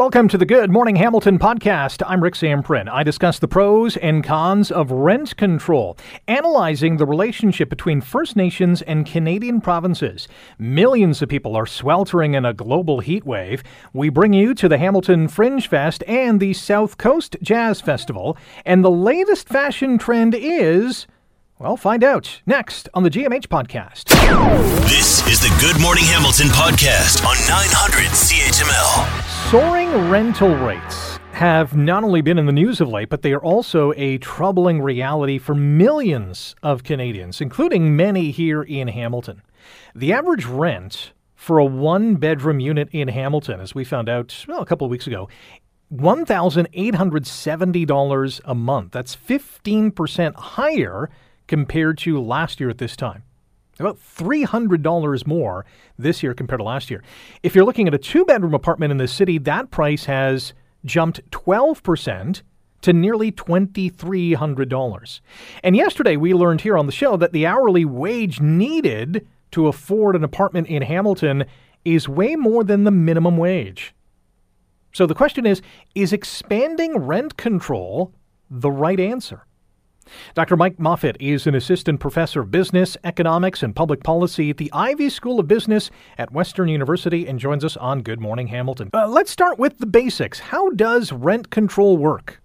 Welcome to the Good Morning Hamilton podcast. I'm Rick Zamperin. I discuss the pros and cons of rent control, analyzing the relationship between First Nations and Canadian provinces. Millions of people are sweltering in a global heat wave. We bring you to the Hamilton Fringe Fest and the South Coast Jazz Festival, and the latest fashion trend is well, find out next on the GMH podcast. This is the Good Morning Hamilton podcast on 900 CHML. Soaring rental rates have not only been in the news of late, but they are also a troubling reality for millions of Canadians, including many here in Hamilton. The average rent for a one bedroom unit in Hamilton, as we found out well, a couple of weeks ago, $1,870 a month. That's 15% higher compared to last year at this time. About $300 more this year compared to last year. If you're looking at a two bedroom apartment in the city, that price has jumped 12% to nearly $2,300. And yesterday we learned here on the show that the hourly wage needed to afford an apartment in Hamilton is way more than the minimum wage. So the question is is expanding rent control the right answer? Dr. Mike Moffatt is an assistant professor of business, economics, and public policy at the Ivey School of Business at Western University and joins us on Good Morning Hamilton. Uh, let's start with the basics. How does rent control work?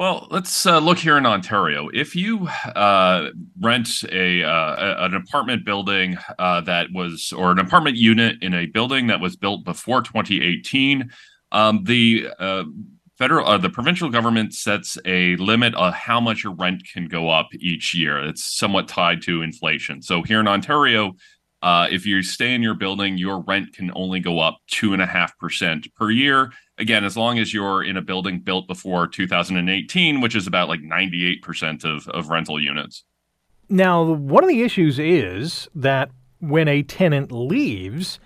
Well, let's uh, look here in Ontario. If you uh, rent a uh, an apartment building uh, that was, or an apartment unit in a building that was built before 2018, um, the uh, federal uh, the provincial government sets a limit of how much your rent can go up each year. It's somewhat tied to inflation. So here in ontario uh, if you stay in your building your rent can only go up two and a half percent per year. Again as long as you're in a building built before 2018 which is about like 98% of, of rental units. Now one of the issues is that when a tenant leaves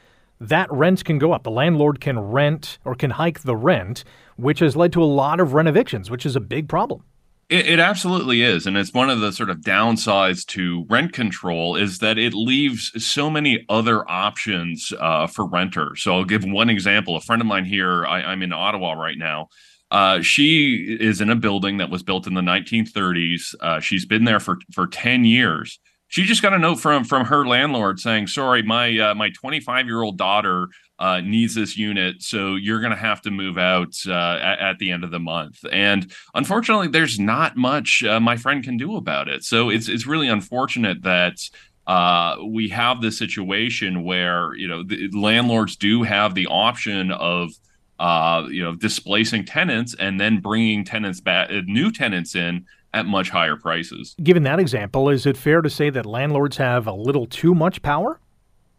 that rent can go up. The landlord can rent or can hike the rent, which has led to a lot of rent evictions, which is a big problem. It, it, absolutely is, and it's one of the sort of downsides to rent control is that it leaves so many other options uh, for renters. So I'll give one example. A friend of mine here, I, am in Ottawa right now. Uh, she is in a building that was built in the 1930s. Uh, she's been there for for 10 years she just got a note from from her landlord saying, "Sorry, my uh, my 25 year old daughter uh, needs this unit, so you're going to have to move out uh, at, at, the end of the month." And unfortunately, there's not much uh, my friend can do about it. So it's it's really unfortunate that uh, we have this situation where you know the landlords do have the option of uh, you know displacing tenants and then bringing tenants back, new tenants in at much higher prices. Given that example, is it fair to say that landlords have a little too much power?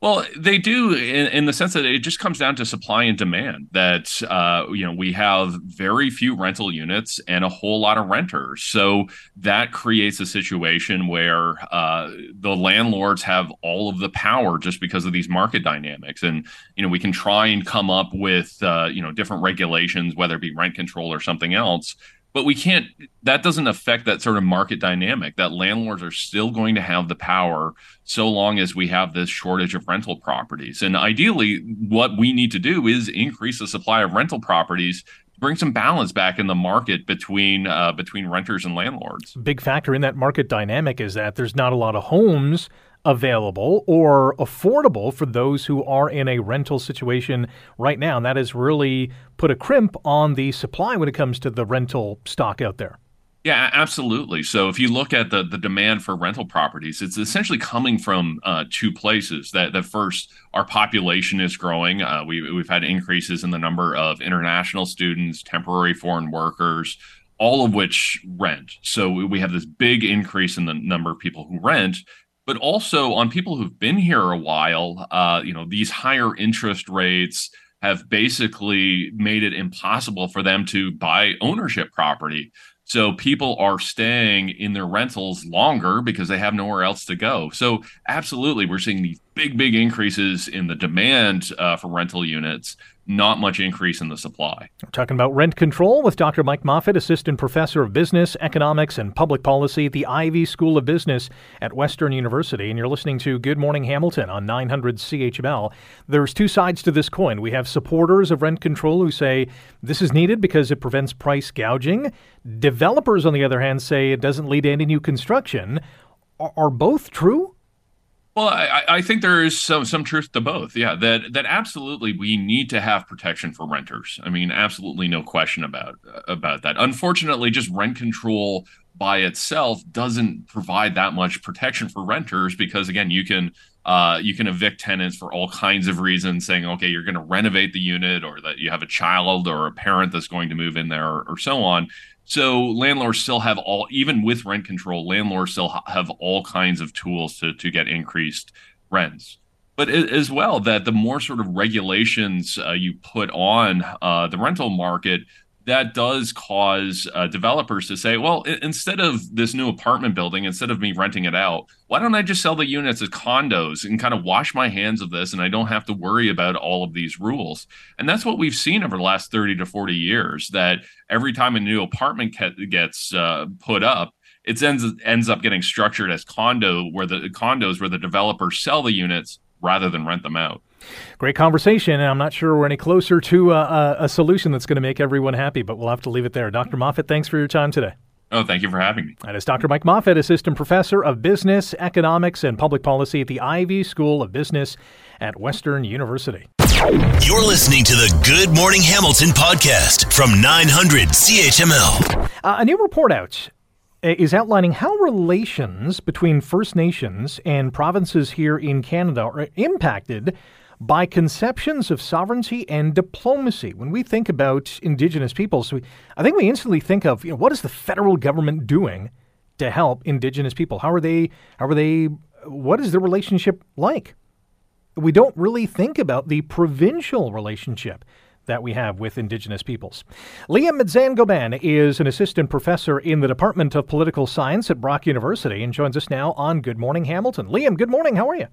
Well, they do in, in, the sense that it just comes down to supply and demand. That uh, you know we have very few rental units and a whole lot of renters, so that creates a situation where uh, the landlords have all of the power just because of these market dynamics. And you know we can try and come up with uh, you know different regulations, whether it be rent control or something else, but we can't that doesn't affect that sort of market dynamic that landlords are still going to have the power so long as we have this shortage of rental properties. And ideally what we need to do is increase the supply of rental properties bring some balance back in the market between uh, between renters and landlords. Big factor in that market dynamic is that there's not a lot of homes available or affordable for those who are in a rental situation right now. And that has really put a crimp on the supply when it comes to the rental stock out there. Yeah, absolutely. So if you look at the the demand for rental properties, it's essentially coming from uh, two places. That the first, our population is growing. Uh, we we've had increases in the number of international students, temporary foreign workers, all of which rent. So we have this big increase in the number of people who rent, but also on people who've been here a while. Uh, you know, these higher interest rates have basically made it impossible for them to buy ownership property. So people are staying in their rentals longer because they have nowhere else to go. So absolutely, we're seeing these big, big increases in the demand uh, for rental units, not much increase in the supply. We're talking about rent control with Dr. Mike Moffatt, Assistant Professor of Business, Economics, and Public Policy at the Ivey School of Business at Western University. And you're listening to Good Morning Hamilton on 900 CHML. There's two sides to this coin. We have supporters of rent control who say this is needed because it prevents price gouging. Developers, on the other hand, say it doesn't lead to any new construction. Are both true? Well, I, I, think there is some some truth to both. Yeah, that that absolutely we need to have protection for renters. I mean, absolutely no question about about that. Unfortunately, just rent control by itself doesn't provide that much protection for renters because again, you can uh, you can evict tenants for all kinds of reasons, saying, okay, you're going to renovate the unit, or that you have a child or a parent that's going to move in there, or, or so on. So landlords still have all, even with rent control, landlords still have all kinds of tools to to get increased rents. But as well, that the more sort of regulations uh, you put on uh, the rental market, that does cause uh, developers to say, well, I- instead of this new apartment building, instead of me renting it out, why don't I just sell the units as condos and kind of wash my hands of this and I don't have to worry about all of these rules? And that's what we've seen over the last 30 to 40 years that every time a new apartment gets uh, put up, it ends ends up getting structured as condo where the condos where the developers sell the units rather than rent them out. Great conversation, and I'm not sure we're any closer to uh, a solution that's going to make everyone happy, but we'll have to leave it there. Dr. Moffatt, thanks for your time today. Oh, thank you for having me. That is Dr. Mike Moffatt, Assistant Professor of Business, Economics, and Public Policy at the Ivey School of Business at Western University. You're listening to the Good Morning Hamilton podcast from 900 CHML. Uh, a new report out is outlining how relations between First Nations and provinces here in Canada are impacted by conceptions of sovereignty and diplomacy. When we think about Indigenous peoples, we, I think we instantly think of you know, what is the federal government doing to help Indigenous people? How are they? How are they? What is the relationship like? We don't really think about the provincial relationship that we have with Indigenous peoples. Liam Midzain is an assistant professor in the Department of Political Science at Brock University and joins us now on Good Morning Hamilton. Liam, good morning. How are you?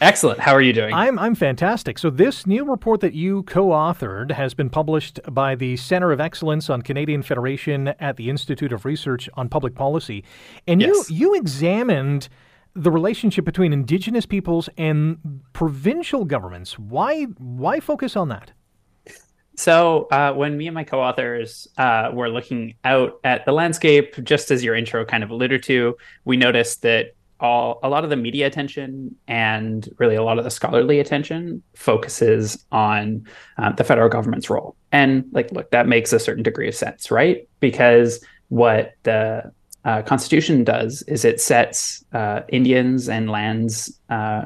Excellent. How are you doing? I'm I'm fantastic. So this new report that you co-authored has been published by the Center of Excellence on Canadian Federation at the Institute of Research on Public Policy, and yes. you you examined the relationship between Indigenous peoples and provincial governments. Why why focus on that? So uh, when me and my co-authors uh, were looking out at the landscape, just as your intro kind of alluded to, we noticed that all a lot of the media attention and really a lot of the scholarly attention focuses on uh, the federal government's role. And like look that makes a certain degree of sense right? Because what the uh, constitution does is it sets uh, indians and lands uh,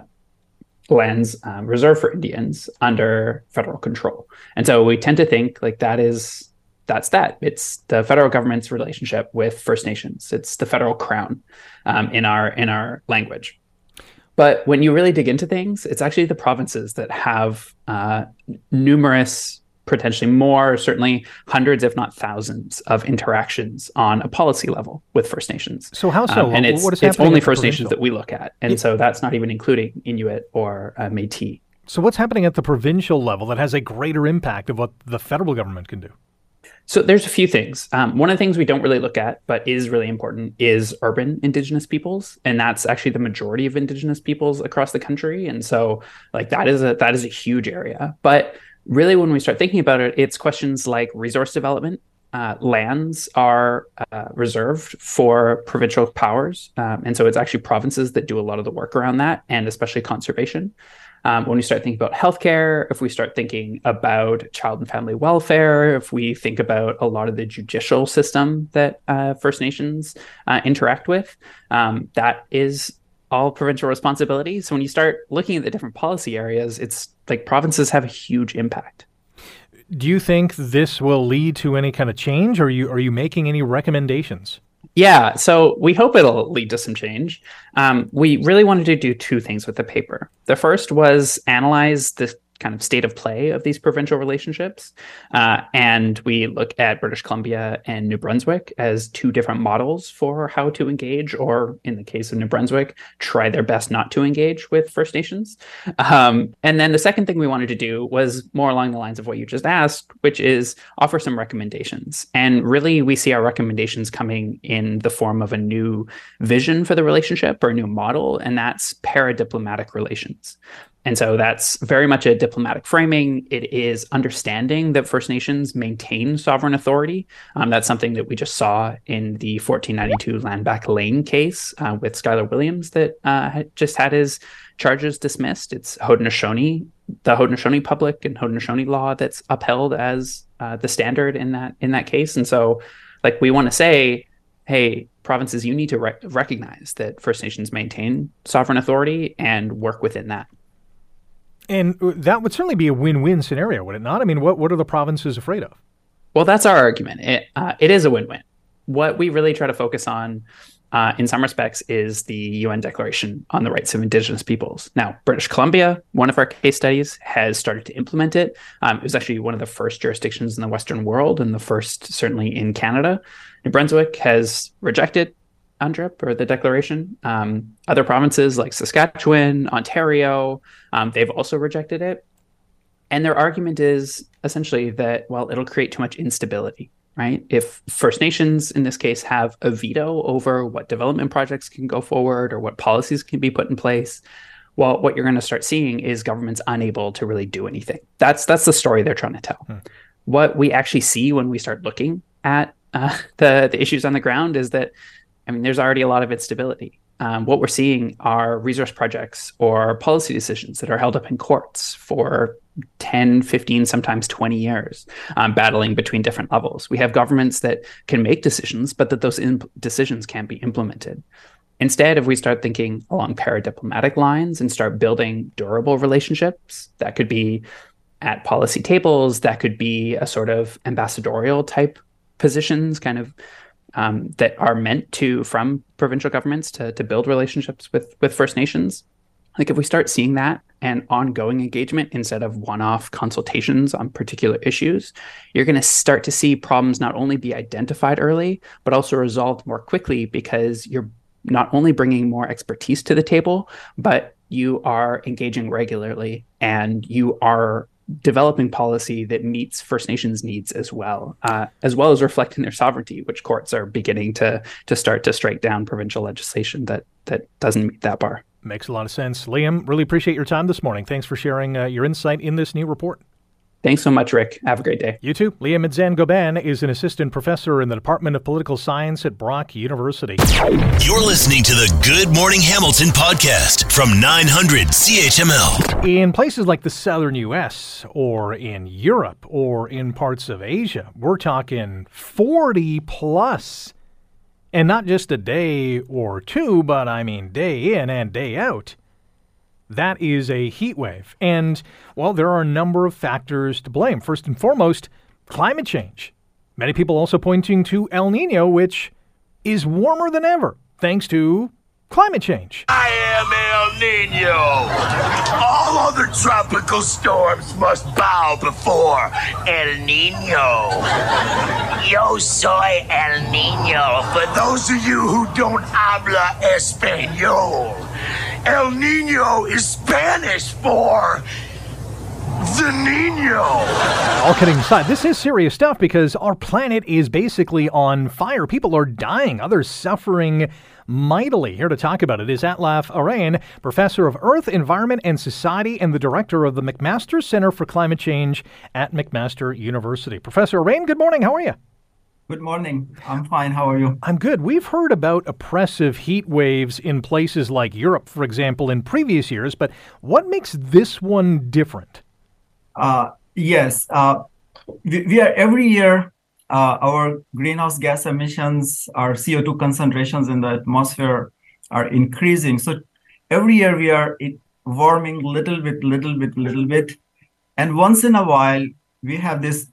lands um, reserved for indians under federal control. And so we tend to think like that is that's that. It's the federal government's relationship with First Nations. It's the federal crown um, in our in our language. But when you really dig into things, it's actually the provinces that have uh, numerous, potentially more, certainly hundreds, if not thousands, of interactions on a policy level with First Nations. So how so? Um, and it's, it's only First Nations that we look at, and it, so that's not even including Inuit or uh, Métis. So what's happening at the provincial level that has a greater impact of what the federal government can do? So there's a few things. Um, one of the things we don't really look at, but is really important, is urban Indigenous peoples, and that's actually the majority of Indigenous peoples across the country. And so, like that is a that is a huge area. But really, when we start thinking about it, it's questions like resource development. Uh, lands are uh, reserved for provincial powers, um, and so it's actually provinces that do a lot of the work around that, and especially conservation. Um, when we start thinking about healthcare, if we start thinking about child and family welfare, if we think about a lot of the judicial system that uh, First Nations uh, interact with, um, that is all provincial responsibility. So when you start looking at the different policy areas, it's like provinces have a huge impact. Do you think this will lead to any kind of change? Or are you are you making any recommendations? Yeah, so we hope it'll lead to some change. Um, we really wanted to do two things with the paper. The first was analyze the kind of state of play of these provincial relationships. Uh, and we look at British Columbia and New Brunswick as two different models for how to engage, or in the case of New Brunswick, try their best not to engage with First Nations. Um, and then the second thing we wanted to do was more along the lines of what you just asked, which is offer some recommendations. And really, we see our recommendations coming in the form of a new vision for the relationship or a new model, and that's paradiplomatic relations. And so that's very much a diplomatic framing. It is understanding that First Nations maintain sovereign authority. Um, that's something that we just saw in the 1492 Land Back Lane case uh, with Skyler Williams that uh, just had his charges dismissed. It's Haudenosaunee, the Haudenosaunee public and Haudenosaunee law that's upheld as uh, the standard in that in that case. And so, like we want to say, hey, provinces, you need to re- recognize that First Nations maintain sovereign authority and work within that. And that would certainly be a win-win scenario, would it not? I mean, what what are the provinces afraid of? Well, that's our argument. It uh, it is a win-win. What we really try to focus on, uh, in some respects, is the UN Declaration on the Rights of Indigenous Peoples. Now, British Columbia, one of our case studies, has started to implement it. Um, it was actually one of the first jurisdictions in the Western world, and the first certainly in Canada. New Brunswick has rejected UNDRIP or the declaration. Um, other provinces like Saskatchewan, Ontario, um, they've also rejected it. And their argument is essentially that, well, it'll create too much instability, right? If First Nations, in this case, have a veto over what development projects can go forward or what policies can be put in place, well, what you're going to start seeing is governments unable to really do anything. That's that's the story they're trying to tell. Hmm. What we actually see when we start looking at uh, the the issues on the ground is that I mean, there's already a lot of instability. Um, what we're seeing are resource projects or policy decisions that are held up in courts for 10, 15, sometimes 20 years, um, battling between different levels. We have governments that can make decisions, but that those imp- decisions can't be implemented. Instead, if we start thinking along paradiplomatic lines and start building durable relationships, that could be at policy tables, that could be a sort of ambassadorial type positions, kind of um, that are meant to from provincial governments to to build relationships with with First Nations. Like if we start seeing that and ongoing engagement instead of one-off consultations on particular issues, you're going to start to see problems not only be identified early but also resolved more quickly because you're not only bringing more expertise to the table, but you are engaging regularly and you are developing policy that meets First Nations needs as well, uh, as well as reflecting their sovereignty, which courts are beginning to to start to strike down provincial legislation that that doesn't meet that bar. Makes a lot of sense, Liam. Really appreciate your time this morning. Thanks for sharing uh, your insight in this new report. Thanks so much, Rick. Have a great day. You too. Liam Midzain-Gobin is an assistant professor in the Department of Political Science at Brock University. You're listening to the Good Morning Hamilton podcast from 900 CHML. In places like the southern U.S., or in Europe, or in parts of Asia, we're talking 40 plus. And not just a day or two, but I mean day in and day out. That is a heat wave. And, well, there are a number of factors to blame. First and foremost, climate change. Many people also pointing to El Nino, which is warmer than ever thanks to climate change. I am El Nino. All other tropical storms must bow before El Nino. Yo soy El Nino. For those of you who don't habla español, El Nino is Spanish for the Nino. All kidding aside, this is serious stuff because our planet is basically on fire. People are dying, others suffering mightily. Here to talk about it is Altaf Arain, professor of Earth, Environment, and Society, and the director of the McMaster Center for Climate Change at McMaster University. Professor Arain, good morning. How are you? Good morning. I'm fine. How are you? I'm good. We've heard about oppressive heat waves in places like Europe, for example, in previous years, but what makes this one different? Uh, yes. Uh, we, we, are every year, uh, our greenhouse gas emissions, our CO2 concentrations in the atmosphere are increasing. So every year we are warming little bit, little bit, little bit. And once in a while, we have this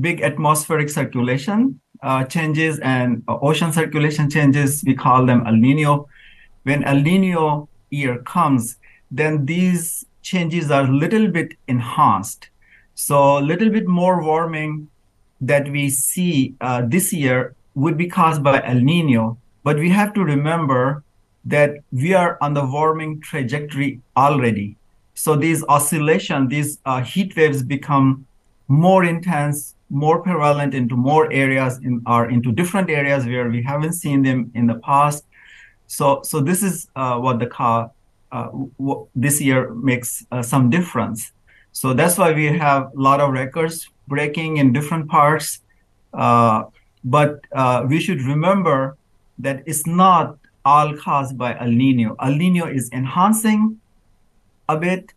big atmospheric circulation uh, changes and uh, ocean circulation changes, we call them El Nino. When El Nino year comes, then these changes are a little bit enhanced. So a little bit more warming that we see uh, this year would be caused by El Nino. But we have to remember that we are on the warming trajectory already. So these oscillation, these uh, heat waves become more intense, more prevalent into more areas in or into different areas where we haven't seen them in the past. So so this is uh, what the car uh, w- this year makes uh, some difference. So that's why we have a lot of records breaking in different parts. Uh, but uh, we should remember that it's not all caused by El Nino. El Nino is enhancing a bit,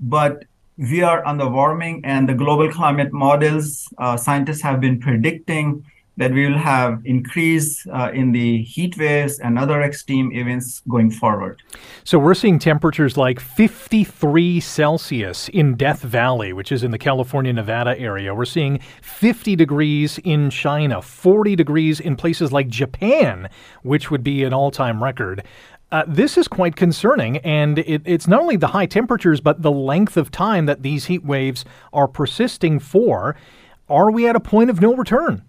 but we are on the warming and the global climate models. Uh, scientists have been predicting that we will have increase uh, in the heat waves and other extreme events going forward. So we're seeing temperatures like 53 Celsius in Death Valley, which is in the California Nevada area. We're seeing 50 degrees in China, 40 degrees in places like Japan, which would be an all-time record. Uh, this is quite concerning, and it, it's not only the high temperatures, but the length of time that these heat waves are persisting for. Are we at a point of no return?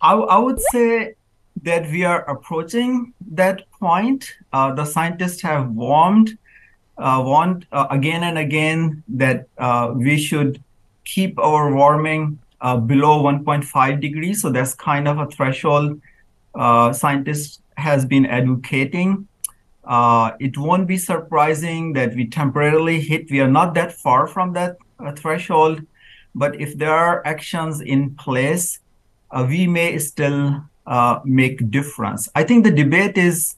I, I would say that we are approaching that point. Uh, the scientists have warned, uh, warned uh, again and again that uh, we should keep our warming uh, below 1.5 degrees. So that's kind of a threshold uh, scientists has been advocating. it won't be surprising that we temporarily hit. We are not that far from that threshold, but if there are actions in place we may still uh, make difference. I think the debate is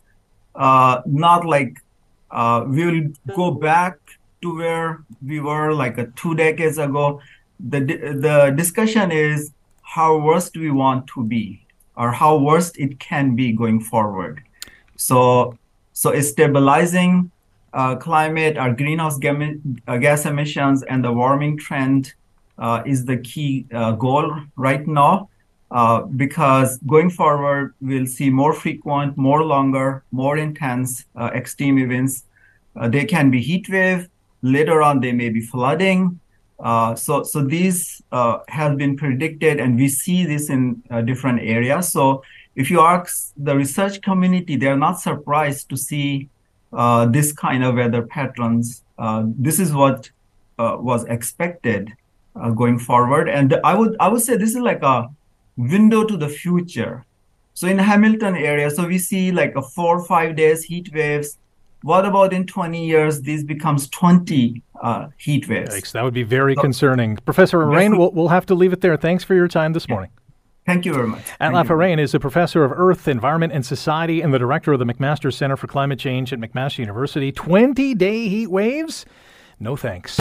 uh, not like uh, we will go back to where we were like two decades ago. The the discussion is how worst we want to be, or how worst it can be going forward. So so stabilizing uh, climate, our greenhouse uh, gas emissions, and the warming trend is the key goal right now. Uh, because going forward, we'll see more frequent, more longer, more intense uh, extreme events. Uh, they can be heat wave. Later on, they may be flooding. Uh, so, so these uh, have been predicted, and we see this in different areas. So, if you ask the research community, they are not surprised to see this kind of weather patterns. this is what was expected going forward, and I would I would say this is like a window to the future. So in Hamilton area, so we see like a four or five days heat waves. What about in 20 years, this becomes 20 uh, heat waves? Yikes, that would be very so, concerning. Professor Rain, we'll, we'll have to leave it there. Thanks for your time this morning. Thank you very much. Altaf Arain is a professor of Earth, Environment, and Society and the director of the McMaster Center for Climate Change at McMaster University. 20 day heat waves? No thanks.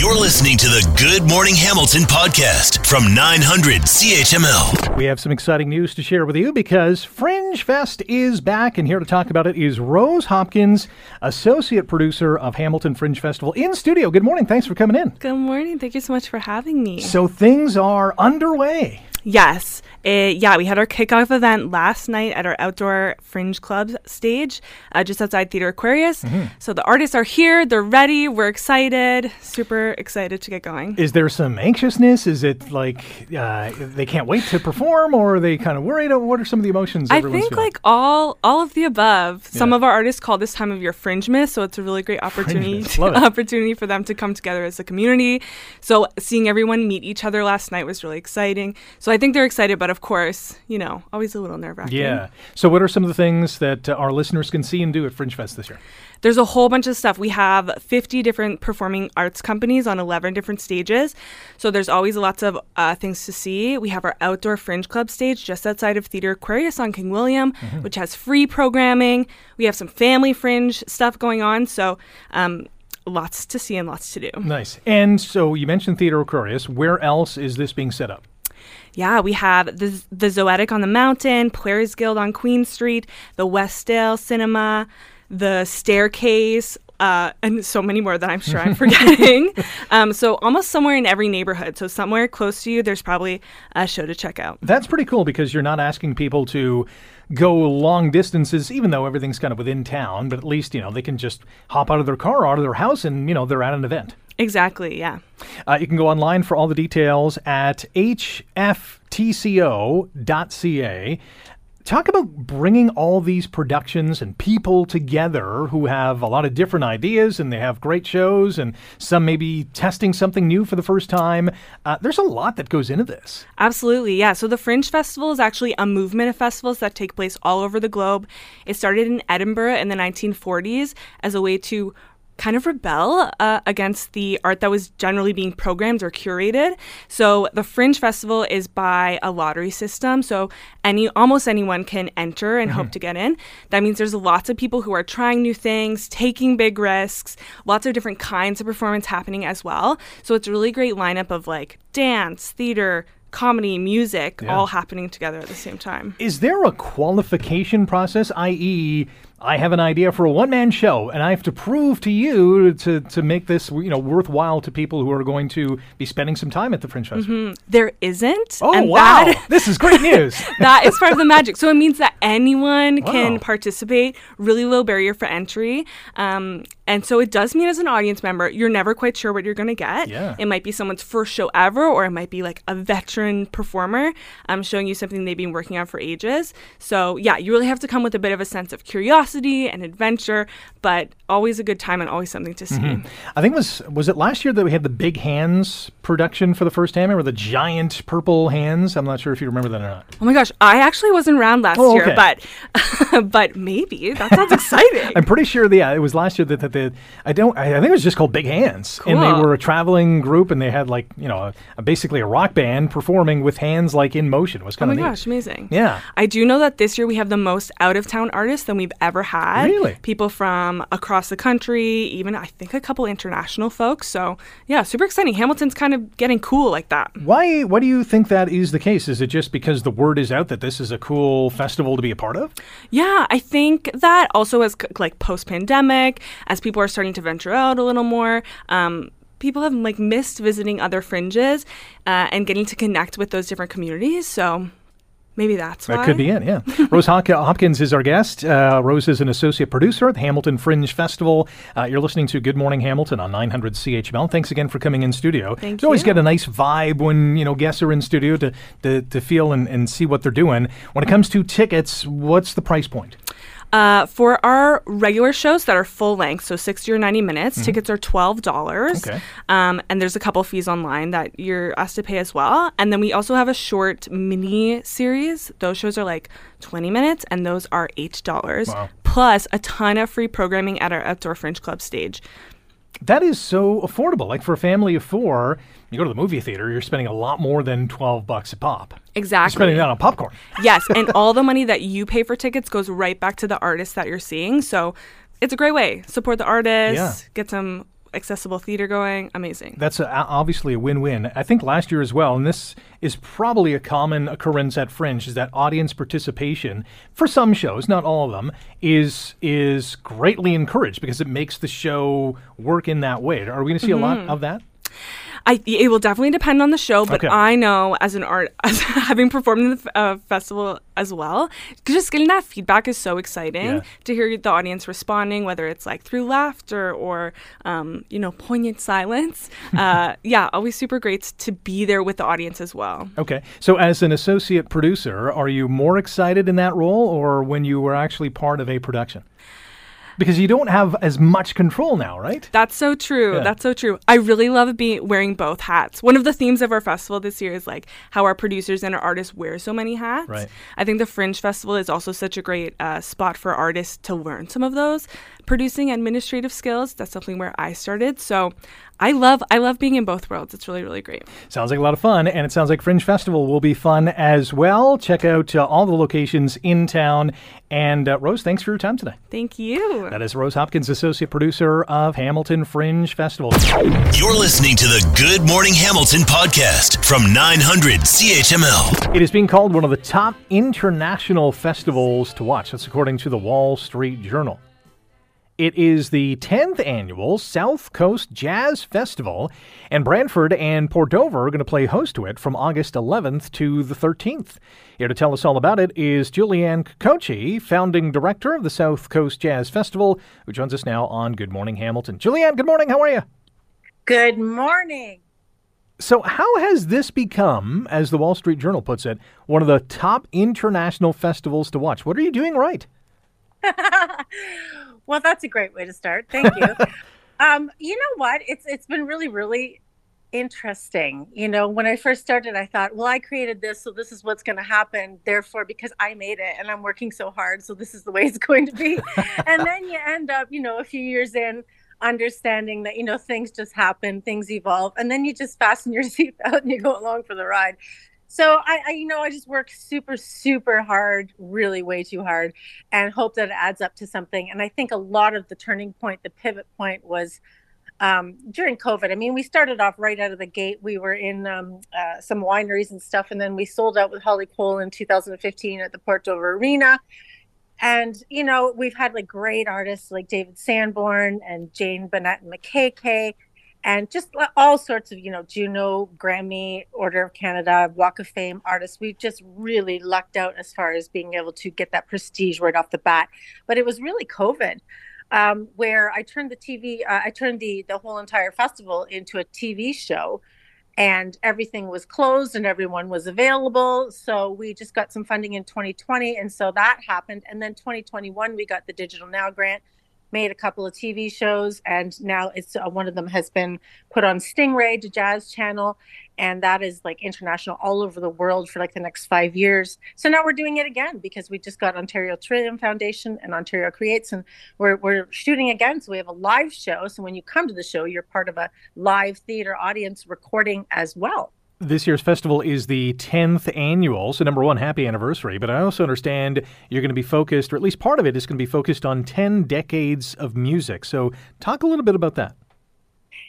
You're listening to the Good Morning Hamilton podcast from 900 CHML. We have some exciting news to share with you because Fringe Fest is back, and here to talk about it is Rose Hopkins, associate producer of Hamilton Fringe Festival in studio. Good morning. Thanks for coming in. Good morning. Thank you so much for having me. So things are underway. Yes. It, yeah, we had our kickoff event last night at our outdoor Fringe Club stage uh, just outside Theater Aquarius. Mm-hmm. So the artists are here, they're ready, we're excited, super excited to get going. Is there some anxiousness? Is it like uh, they can't wait to perform or are they kind of worried? What are some of the emotions? I think like all all of the above. Yeah. Some of our artists call this time of year Fringe Miss, so it's a really great opportunity opportunity for them to come together as a community. So seeing everyone meet each other last night was really exciting. So I think they're excited, but of course, you know, always a little nerve wracking. Yeah. So, what are some of the things that uh, our listeners can see and do at Fringe Fest this year? There's a whole bunch of stuff. We have 50 different performing arts companies on 11 different stages. So, there's always lots of uh, things to see. We have our outdoor Fringe Club stage just outside of Theater Aquarius on King William, mm-hmm. which has free programming. We have some family fringe stuff going on. So, um, lots to see and lots to do. Nice. And so you mentioned Theater Aquarius. Where else is this being set up? Yeah, we have the, the Zoetic on the Mountain, Players Guild on Queen Street, the Westdale Cinema, the Staircase, uh, and so many more that I'm sure I'm forgetting. um, so almost somewhere in every neighborhood. So somewhere close to you, there's probably a show to check out. That's pretty cool because you're not asking people to go long distances, even though everything's kind of within town. But at least you know they can just hop out of their car, out of their house, and you know they're at an event. Exactly. Yeah. Uh, you can go online for all the details at hftco.ca. Talk about bringing all these productions and people together who have a lot of different ideas and they have great shows and some maybe testing something new for the first time. Uh, there's a lot that goes into this. Absolutely, yeah. So the Fringe Festival is actually a movement of festivals that take place all over the globe. It started in Edinburgh in the 1940s as a way to kind of rebel uh, against the art that was generally being programmed or curated. So the Fringe Festival is by a lottery system, so any almost anyone can enter and hope to get in. That means there's lots of people who are trying new things, taking big risks, lots of different kinds of performance happening as well. So it's a really great lineup of like dance, theater, comedy, music, Yeah. all happening together at the same time. Is there a qualification process, i.e., I have an idea for a one-man show, and I have to prove to you to, to make this you know worthwhile to people who are going to be spending some time at the Fringe Festival? There isn't. Oh wow! that- this is great news. that is part of the magic. So it means that anyone Wow. can participate, really low barrier for entry. Um, and so it does mean as an audience member, you're never quite sure what you're going to get. Yeah. It might be someone's first show ever, or it might be like a veteran performer um, showing you something they've been working on for ages. So yeah, you really have to come with a bit of a sense of curiosity and adventure, but always a good time and always something to see. Mm-hmm. I think it was was it last year that we had the Big Hands production for the first time, or the giant purple hands? I'm not sure if you remember that or not. Oh my gosh, I actually wasn't around last Oh, year, but but maybe that sounds exciting. I'm pretty sure. Yeah, it was last year that, that the I don't. I think it was just called Big Hands, and they were a traveling group, and they had like you know a, a basically a rock band performing with hands like in motion. It was Oh kind my of neat. gosh, amazing. Yeah. I do know that this year we have the most out of town artists than we've ever had. Really? People from across the country, even I think a couple international folks. So, yeah, super exciting. Hamilton's kind of getting cool like that. Why? Why do you think that is the case? Is it just because the word is out that this is a cool festival to be a part of? Yeah, I think that also as like post pandemic, as people are starting to venture out a little more, um, people have like missed visiting other fringes uh, and getting to connect with those different communities. So maybe that's That why. could be it, yeah. Rose Hop- Hopkins is our guest. Uh, Rose is an associate producer at the Hamilton Fringe Festival. Uh, you're listening to Good Morning Hamilton on 900 CHML. Thanks again for coming in studio. Thank you always you. get a nice vibe when you know guests are in studio to to, to feel and, and see what they're doing. When it comes to tickets, what's the price point? Uh, for our regular shows that are full length, so 60 or 90 minutes, tickets are $12. Mm-hmm. Okay. Um, and there's a couple fees online that you're asked to pay as well. And then we also have a short mini series. Those shows are like 20 minutes, and those are $8. Wow. Plus a ton of free programming at our Outdoor Fringe Club stage. That is so affordable. Like for a family of four, you go to the movie theater, you're spending a lot more than 12 bucks a pop. Exactly. You're spending that on popcorn. yes, and all the money that you pay for tickets goes right back to the artist that you're seeing. So it's a great way. Support the artist, Yeah. get some accessible theater going. Amazing. That's a, obviously a win-win. I think last year as well, and this is probably a common occurrence at Fringe, is that audience participation for some shows, not all of them, is is greatly encouraged because it makes the show work in that way. Are we going to see a lot mm-hmm. of that? I it will definitely depend on the show, but Okay. I know as an art, as having performed in the uh, festival as well, just getting that feedback is so exciting Yeah. to hear the audience responding, whether it's like through laughter or um, you know poignant silence. uh, yeah, always super great to be there with the audience as well. Okay. So as an associate producer, are you more excited in that role or when you were actually part of a production? Because you don't have as much control now, right? That's so true. Yeah. That's so true. I really love being wearing both hats. One of the themes of our festival this year is like how our producers and our artists wear so many hats. Right. I think the Fringe Festival is also such a great uh, spot for artists to learn some of those producing administrative skills. That's something where I started. So I love I love being in both worlds. It's really really great. Sounds like a lot of fun, and it sounds like Fringe Festival will be fun as well. Check out uh, all the locations in town. And uh, Rose, thanks for your time today. Thank you. That is Rose Hopkins, associate producer of Hamilton Fringe Festival. You're listening to the Good Morning Hamilton podcast from 900 CHML. It is being called one of the top international festivals to watch. That's according to the Wall Street Journal. It is the 10th annual South Coast Jazz Festival, and Brantford and Port Dover are going to play host to it from August 11th to the 13th. Here to tell us all about it is Julianne Kochi, founding director of the South Coast Jazz Festival, who joins us now on Good Morning Hamilton. Julianne, good morning. How are you? Good morning. So, how has this become, as the Wall Street Journal puts it, one of the top international festivals to watch? What are you doing right? well, that's a great way to start. Thank you. um, you know what? It's it's been really really interesting. You know, when I first started, I thought, well, I created this, so this is what's going to happen. Therefore, because I made it and I'm working so hard, so this is the way it's going to be. and then you end up, you know, a few years in understanding that you know things just happen things evolve and then you just fasten your seatbelt and you go along for the ride so I, I, you know i just work super super hard really way too hard and hope that it adds up to something. And i think a lot of the turning point the pivot point was um, during covid. I mean we started off right out of the gate. We were in um, uh, some wineries and stuff and then we sold out with holly cole in 2015 at the port dover arena. And, you know, we've had like great artists like David Sanborn and Jane Bunnett and Maqueque and just all sorts of, you know, Juno, Grammy, Order of Canada, Walk of Fame artists. We've just really lucked out as far as being able to get that prestige right off the bat. But it was really COVID. Um, where I turned the TV, uh, I turned the the whole entire festival into a TV show, and everything was closed and everyone was available. So we just got some funding in 2020. And so that happened. And then 2021, we got the Digital Now grant made a couple of TV shows, and now it's uh, one of them has been put on Stingray, the Jazz Channel, and that is like international all over the world for like the next five years. So now we're doing it again because we just got Ontario Trillium Foundation and Ontario Creates, and we're we're shooting again. So we have a live show. So when you come to the show, you're part of a live theater audience recording as well. This year's festival is the 10th annual, so number one, happy anniversary. But I also understand you're going to be focused, or at least part of it is going to be focused on 10 decades of music. So talk a little bit about that.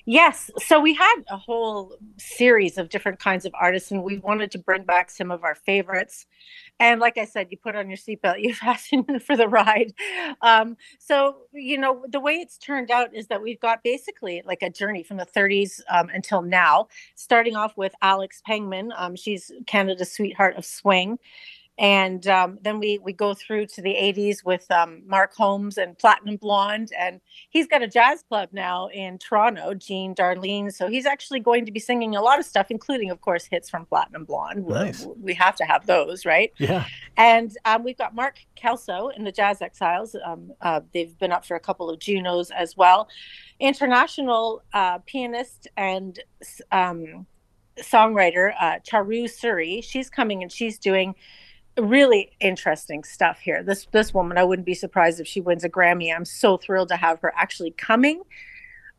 Yes. So we had a whole series of different kinds of artists, and we wanted to bring back some of our favorites. And like I said, you put on your seatbelt, you fasten for the ride. Um, so, you know, the way it's turned out is that we've got basically like a journey from the 30s um, until now, starting off with Alex Pangman. Um, she's Canada's sweetheart of swing and um, then we we go through to the 80s with um, mark holmes and platinum blonde and he's got a jazz club now in toronto jean darlene. So he's actually going to be singing a lot of stuff including of course hits from platinum blonde. Nice. we, we have to have those right? Yeah. And um, we've got mark kelso in the jazz exiles. Um, uh, they've been up for a couple of junos as well. International uh, pianist and um, songwriter uh, charu suri. She's coming and she's doing really interesting stuff here. This this woman, I wouldn't be surprised if she wins a Grammy. I'm so thrilled to have her actually coming.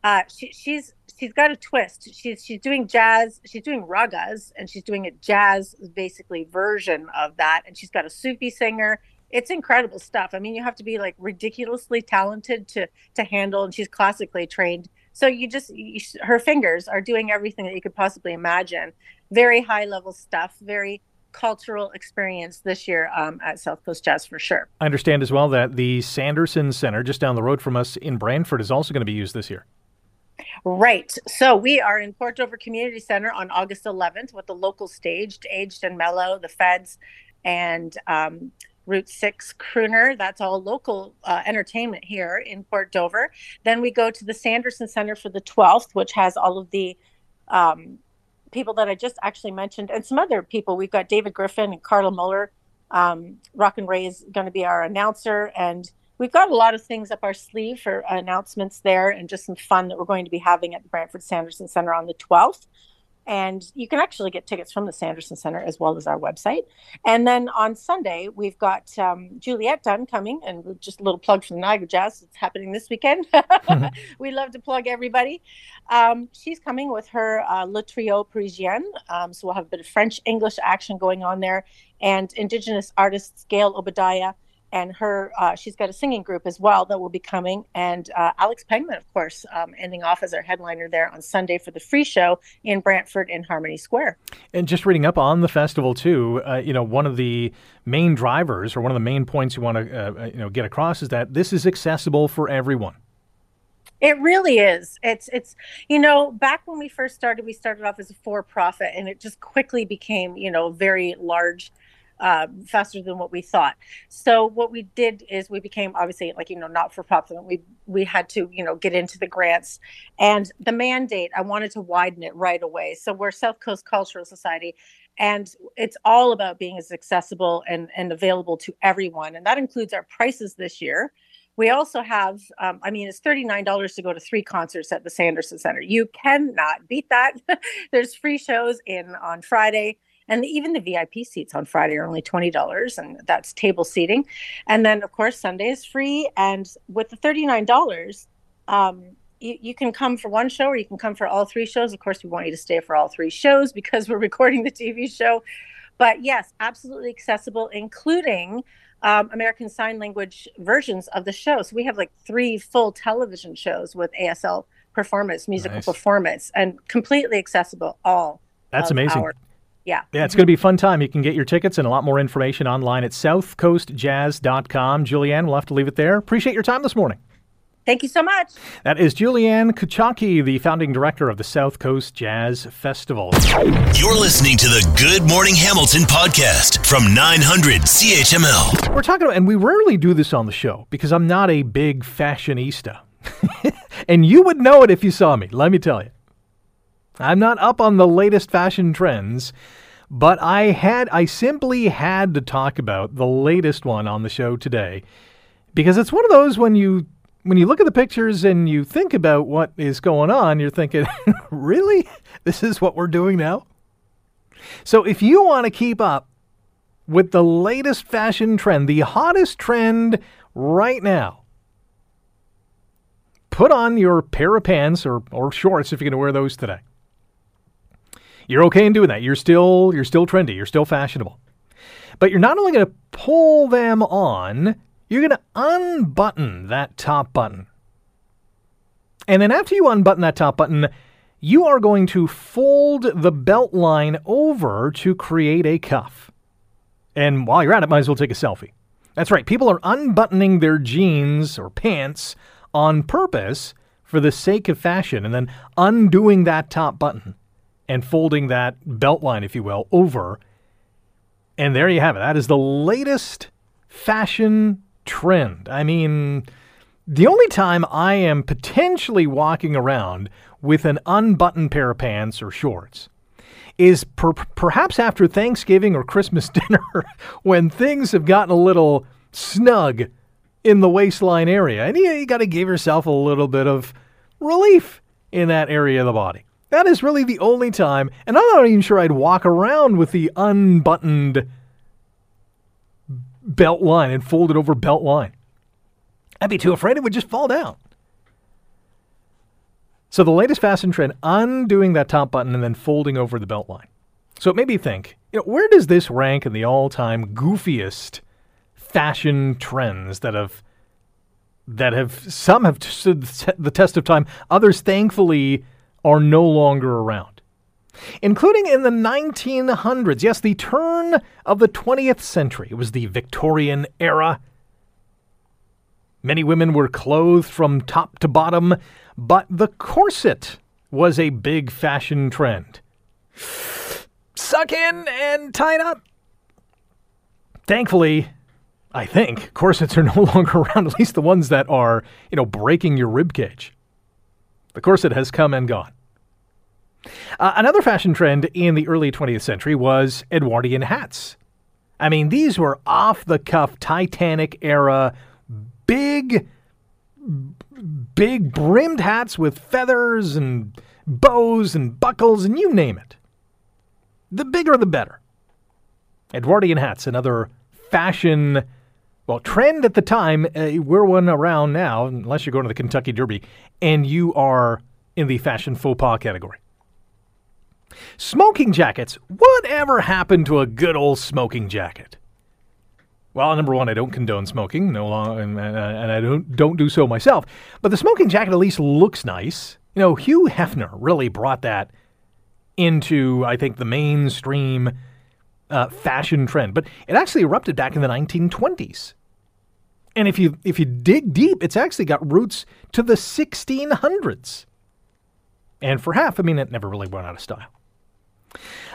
Uh, she, she's she's got a twist. She's she's doing jazz. She's doing ragas, and she's doing a jazz basically version of that. And she's got a Sufi singer. It's incredible stuff. I mean, you have to be like ridiculously talented to to handle. And she's classically trained. So you just you, her fingers are doing everything that you could possibly imagine. Very high level stuff. Very cultural experience this year um, at South Coast Jazz for sure. I understand as well that the Sanderson Center, just down the road from us in Brantford, is also going to be used this year. Right. So we are in Port Dover Community Center on August 11th with the local staged, aged and mellow, the Feds, and um, Route 6 Crooner. That's all local uh, entertainment here in Port Dover. Then we go to the Sanderson Center for the 12th, which has all of the um, people that I just actually mentioned, and some other people. We've got David Griffin and Carla Muller. Um, Rock and Ray is going to be our announcer, and we've got a lot of things up our sleeve for announcements there, and just some fun that we're going to be having at the Brantford Sanderson Center on the 12th. And you can actually get tickets from the Sanderson Center as well as our website. And then on Sunday, we've got um, Juliette Dunn coming, and just a little plug from Niagara Jazz. It's happening this weekend. mm-hmm. We love to plug everybody. Um, she's coming with her uh, Le Trio Parisien. Um, so we'll have a bit of French English action going on there. And Indigenous artists Gail Obadiah and her uh, she's got a singing group as well that will be coming and uh, alex pangman of course um, ending off as our headliner there on sunday for the free show in brantford in harmony square and just reading up on the festival too uh, you know one of the main drivers or one of the main points you want to uh, uh, you know get across is that this is accessible for everyone It really is. It's it's you know back when we first started, we started off as a for profit, and it just quickly became you know very large, uh, faster than what we thought. So what we did is we became obviously like you know not for profit. We we had to you know get into the grants and the mandate. I wanted to widen it right away. So we're South Coast Cultural Society, and it's all about being as accessible and and available to everyone, and that includes our prices this year we also have, um, I mean, it's $39 to go to three concerts at the Sanderson Center. You cannot beat that. There's free shows in on Friday. And even the VIP seats on Friday are only $20, and that's table seating. And then, of course, Sunday is free. And with the $39, um, you, you can come for one show or you can come for all three shows. Of course, we want you to stay for all three shows because we're recording the TV show. But yes, absolutely accessible, including um, American Sign Language versions of the show. So we have like three full television shows with ASL performance, musical nice. performance, and completely accessible. All that's amazing. Our, yeah. Yeah, it's going to be a fun time. You can get your tickets and a lot more information online at southcoastjazz.com. Julianne, we'll have to leave it there. Appreciate your time this morning. Thank you so much. That is Julianne Kuchocki, the founding director of the South Coast Jazz Festival. You're listening to the Good Morning Hamilton podcast from 900 CHML. We're talking about, and we rarely do this on the show because I'm not a big fashionista. and you would know it if you saw me, let me tell you. I'm not up on the latest fashion trends, but I had I simply had to talk about the latest one on the show today because it's one of those when you when you look at the pictures and you think about what is going on, you're thinking, really? This is what we're doing now? So if you want to keep up with the latest fashion trend, the hottest trend right now, put on your pair of pants or, or shorts if you're going to wear those today. You're okay in doing that. You're still you're still trendy. You're still fashionable. But you're not only going to pull them on, you're going to unbutton that top button. And then after you unbutton that top button, you are going to fold the belt line over to create a cuff. And while you're at it, might as well take a selfie. That's right, people are unbuttoning their jeans or pants on purpose for the sake of fashion and then undoing that top button and folding that belt line, if you will, over. And there you have it. That is the latest fashion trend. I mean, the only time I am potentially walking around with an unbuttoned pair of pants or shorts is per- perhaps after Thanksgiving or Christmas dinner when things have gotten a little snug in the waistline area. And you, you got to give yourself a little bit of relief in that area of the body. That is really the only time, and I'm not even sure I'd walk around with the unbuttoned belt line and fold it over belt line. I'd be too afraid it would just fall down. So the latest fashion trend, undoing that top button and then folding over the belt line. So it made me think, you know, where does this rank in the all-time goofiest fashion trends that have that have some have stood the test of time, others thankfully are no longer around including in the 1900s. Yes, the turn of the 20th century. It was the Victorian era. Many women were clothed from top to bottom, but the corset was a big fashion trend. Suck in and tied up. Thankfully, I think corsets are no longer around, at least the ones that are, you know, breaking your rib cage. The corset has come and gone. Uh, another fashion trend in the early 20th century was Edwardian hats. I mean, these were off the cuff Titanic era, big, big brimmed hats with feathers and bows and buckles and you name it. The bigger the better. Edwardian hats, another fashion, well, trend at the time. Uh, we're one around now, unless you're going to the Kentucky Derby, and you are in the fashion faux pas category. Smoking jackets. Whatever happened to a good old smoking jacket? Well, number one, I don't condone smoking, no and, and I don't don't do so myself. But the smoking jacket at least looks nice. You know, Hugh Hefner really brought that into, I think, the mainstream uh, fashion trend. But it actually erupted back in the 1920s. And if you if you dig deep, it's actually got roots to the 1600s. And for half, I mean, it never really went out of style.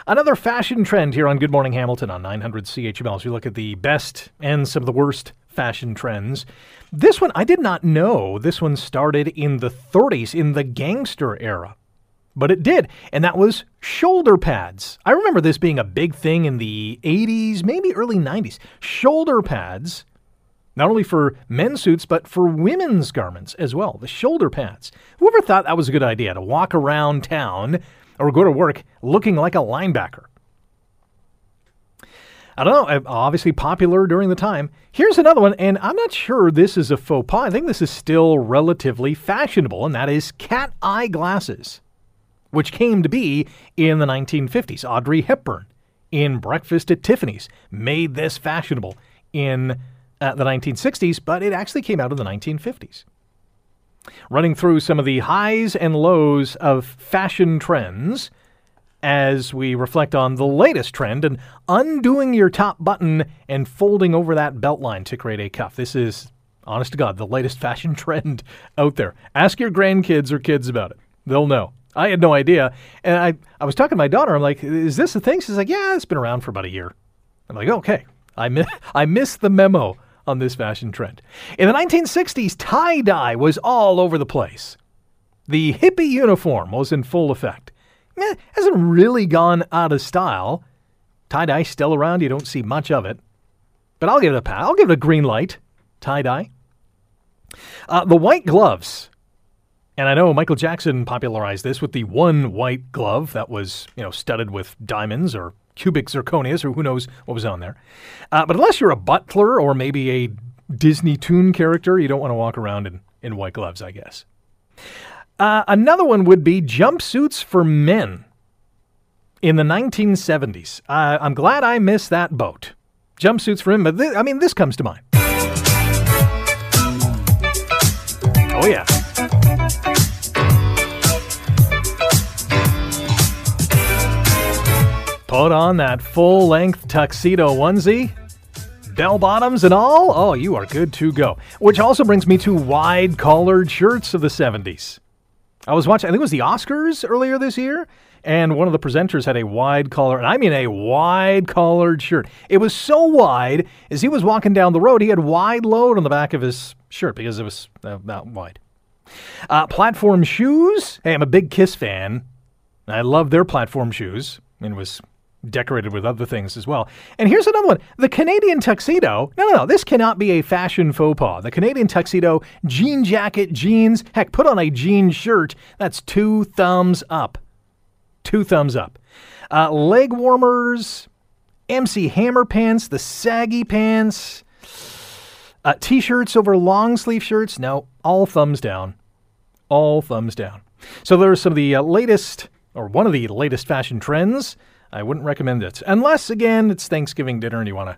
Another fashion trend here on Good Morning Hamilton on 900 CHML as we look at the best and some of the worst fashion trends. This one, I did not know this one started in the 30s, in the gangster era. But it did, and that was shoulder pads. I remember this being a big thing in the 80s, maybe early 90s. Shoulder pads, not only for men's suits, but for women's garments as well. The shoulder pads. Whoever thought that was a good idea to walk around town or go to work looking like a linebacker? I don't know, eh, obviously popular during the time. Here's another one, and I'm not sure this is a faux pas. I think this is still relatively fashionable, and that is cat eye glasses, which came to be in the 1950s. Audrey Hepburn in Breakfast at Tiffany's made this fashionable in uh, the 1960s, but it actually came out in the 1950s. Running through some of the highs and lows of fashion trends as we reflect on the latest trend and undoing your top button and folding over that belt line to create a cuff. This is, honest to God, the latest fashion trend out there. Ask your grandkids or kids about it. They'll know. I had no idea. And I, I was talking to my daughter. I'm like, is this a thing? She's like, yeah, it's been around for about a year. I'm like, okay. I, mi- I missed the memo on this fashion trend. In the 1960s, tie dye was all over the place. The hippie uniform was in full effect It hasn't really gone out of style. Tie dye still around. You don't see much of it, but I'll give it a pat. I'll give it a green light. Tie dye. Uh, the white gloves, and I know Michael Jackson popularized this with the one white glove that was you know studded with diamonds or cubic zirconias or who knows what was on there. Uh, but unless you're a butler or maybe a Disney Toon character, you don't want to walk around in, in white gloves, I guess. Uh, another one would be jumpsuits for men in the 1970s. Uh, I'm glad I missed that boat. Jumpsuits for men, but th- I mean, this comes to mind. Oh, yeah. Put on that full length tuxedo onesie, bell bottoms and all. Oh, you are good to go. Which also brings me to wide collared shirts of the 70s. I was watching, I think it was the Oscars earlier this year, and one of the presenters had a wide collar, and I mean a wide collared shirt. It was so wide, as he was walking down the road, he had wide load on the back of his shirt because it was uh, that wide. Uh, platform shoes. Hey, I'm a big Kiss fan. I love their platform shoes. And it was decorated with other things as well. And here's another one the Canadian tuxedo. No, no, no, this cannot be a fashion faux pas. The Canadian tuxedo, jean jacket, jeans, heck, put on a jean shirt. That's two thumbs up. Two thumbs up. Uh, leg warmers, MC Hammer pants, the saggy pants, uh, t shirts over long sleeve shirts. No, all thumbs down. All thumbs down. So there's some of the uh, latest, or one of the latest fashion trends I wouldn't recommend it. Unless, again, it's Thanksgiving dinner and you want to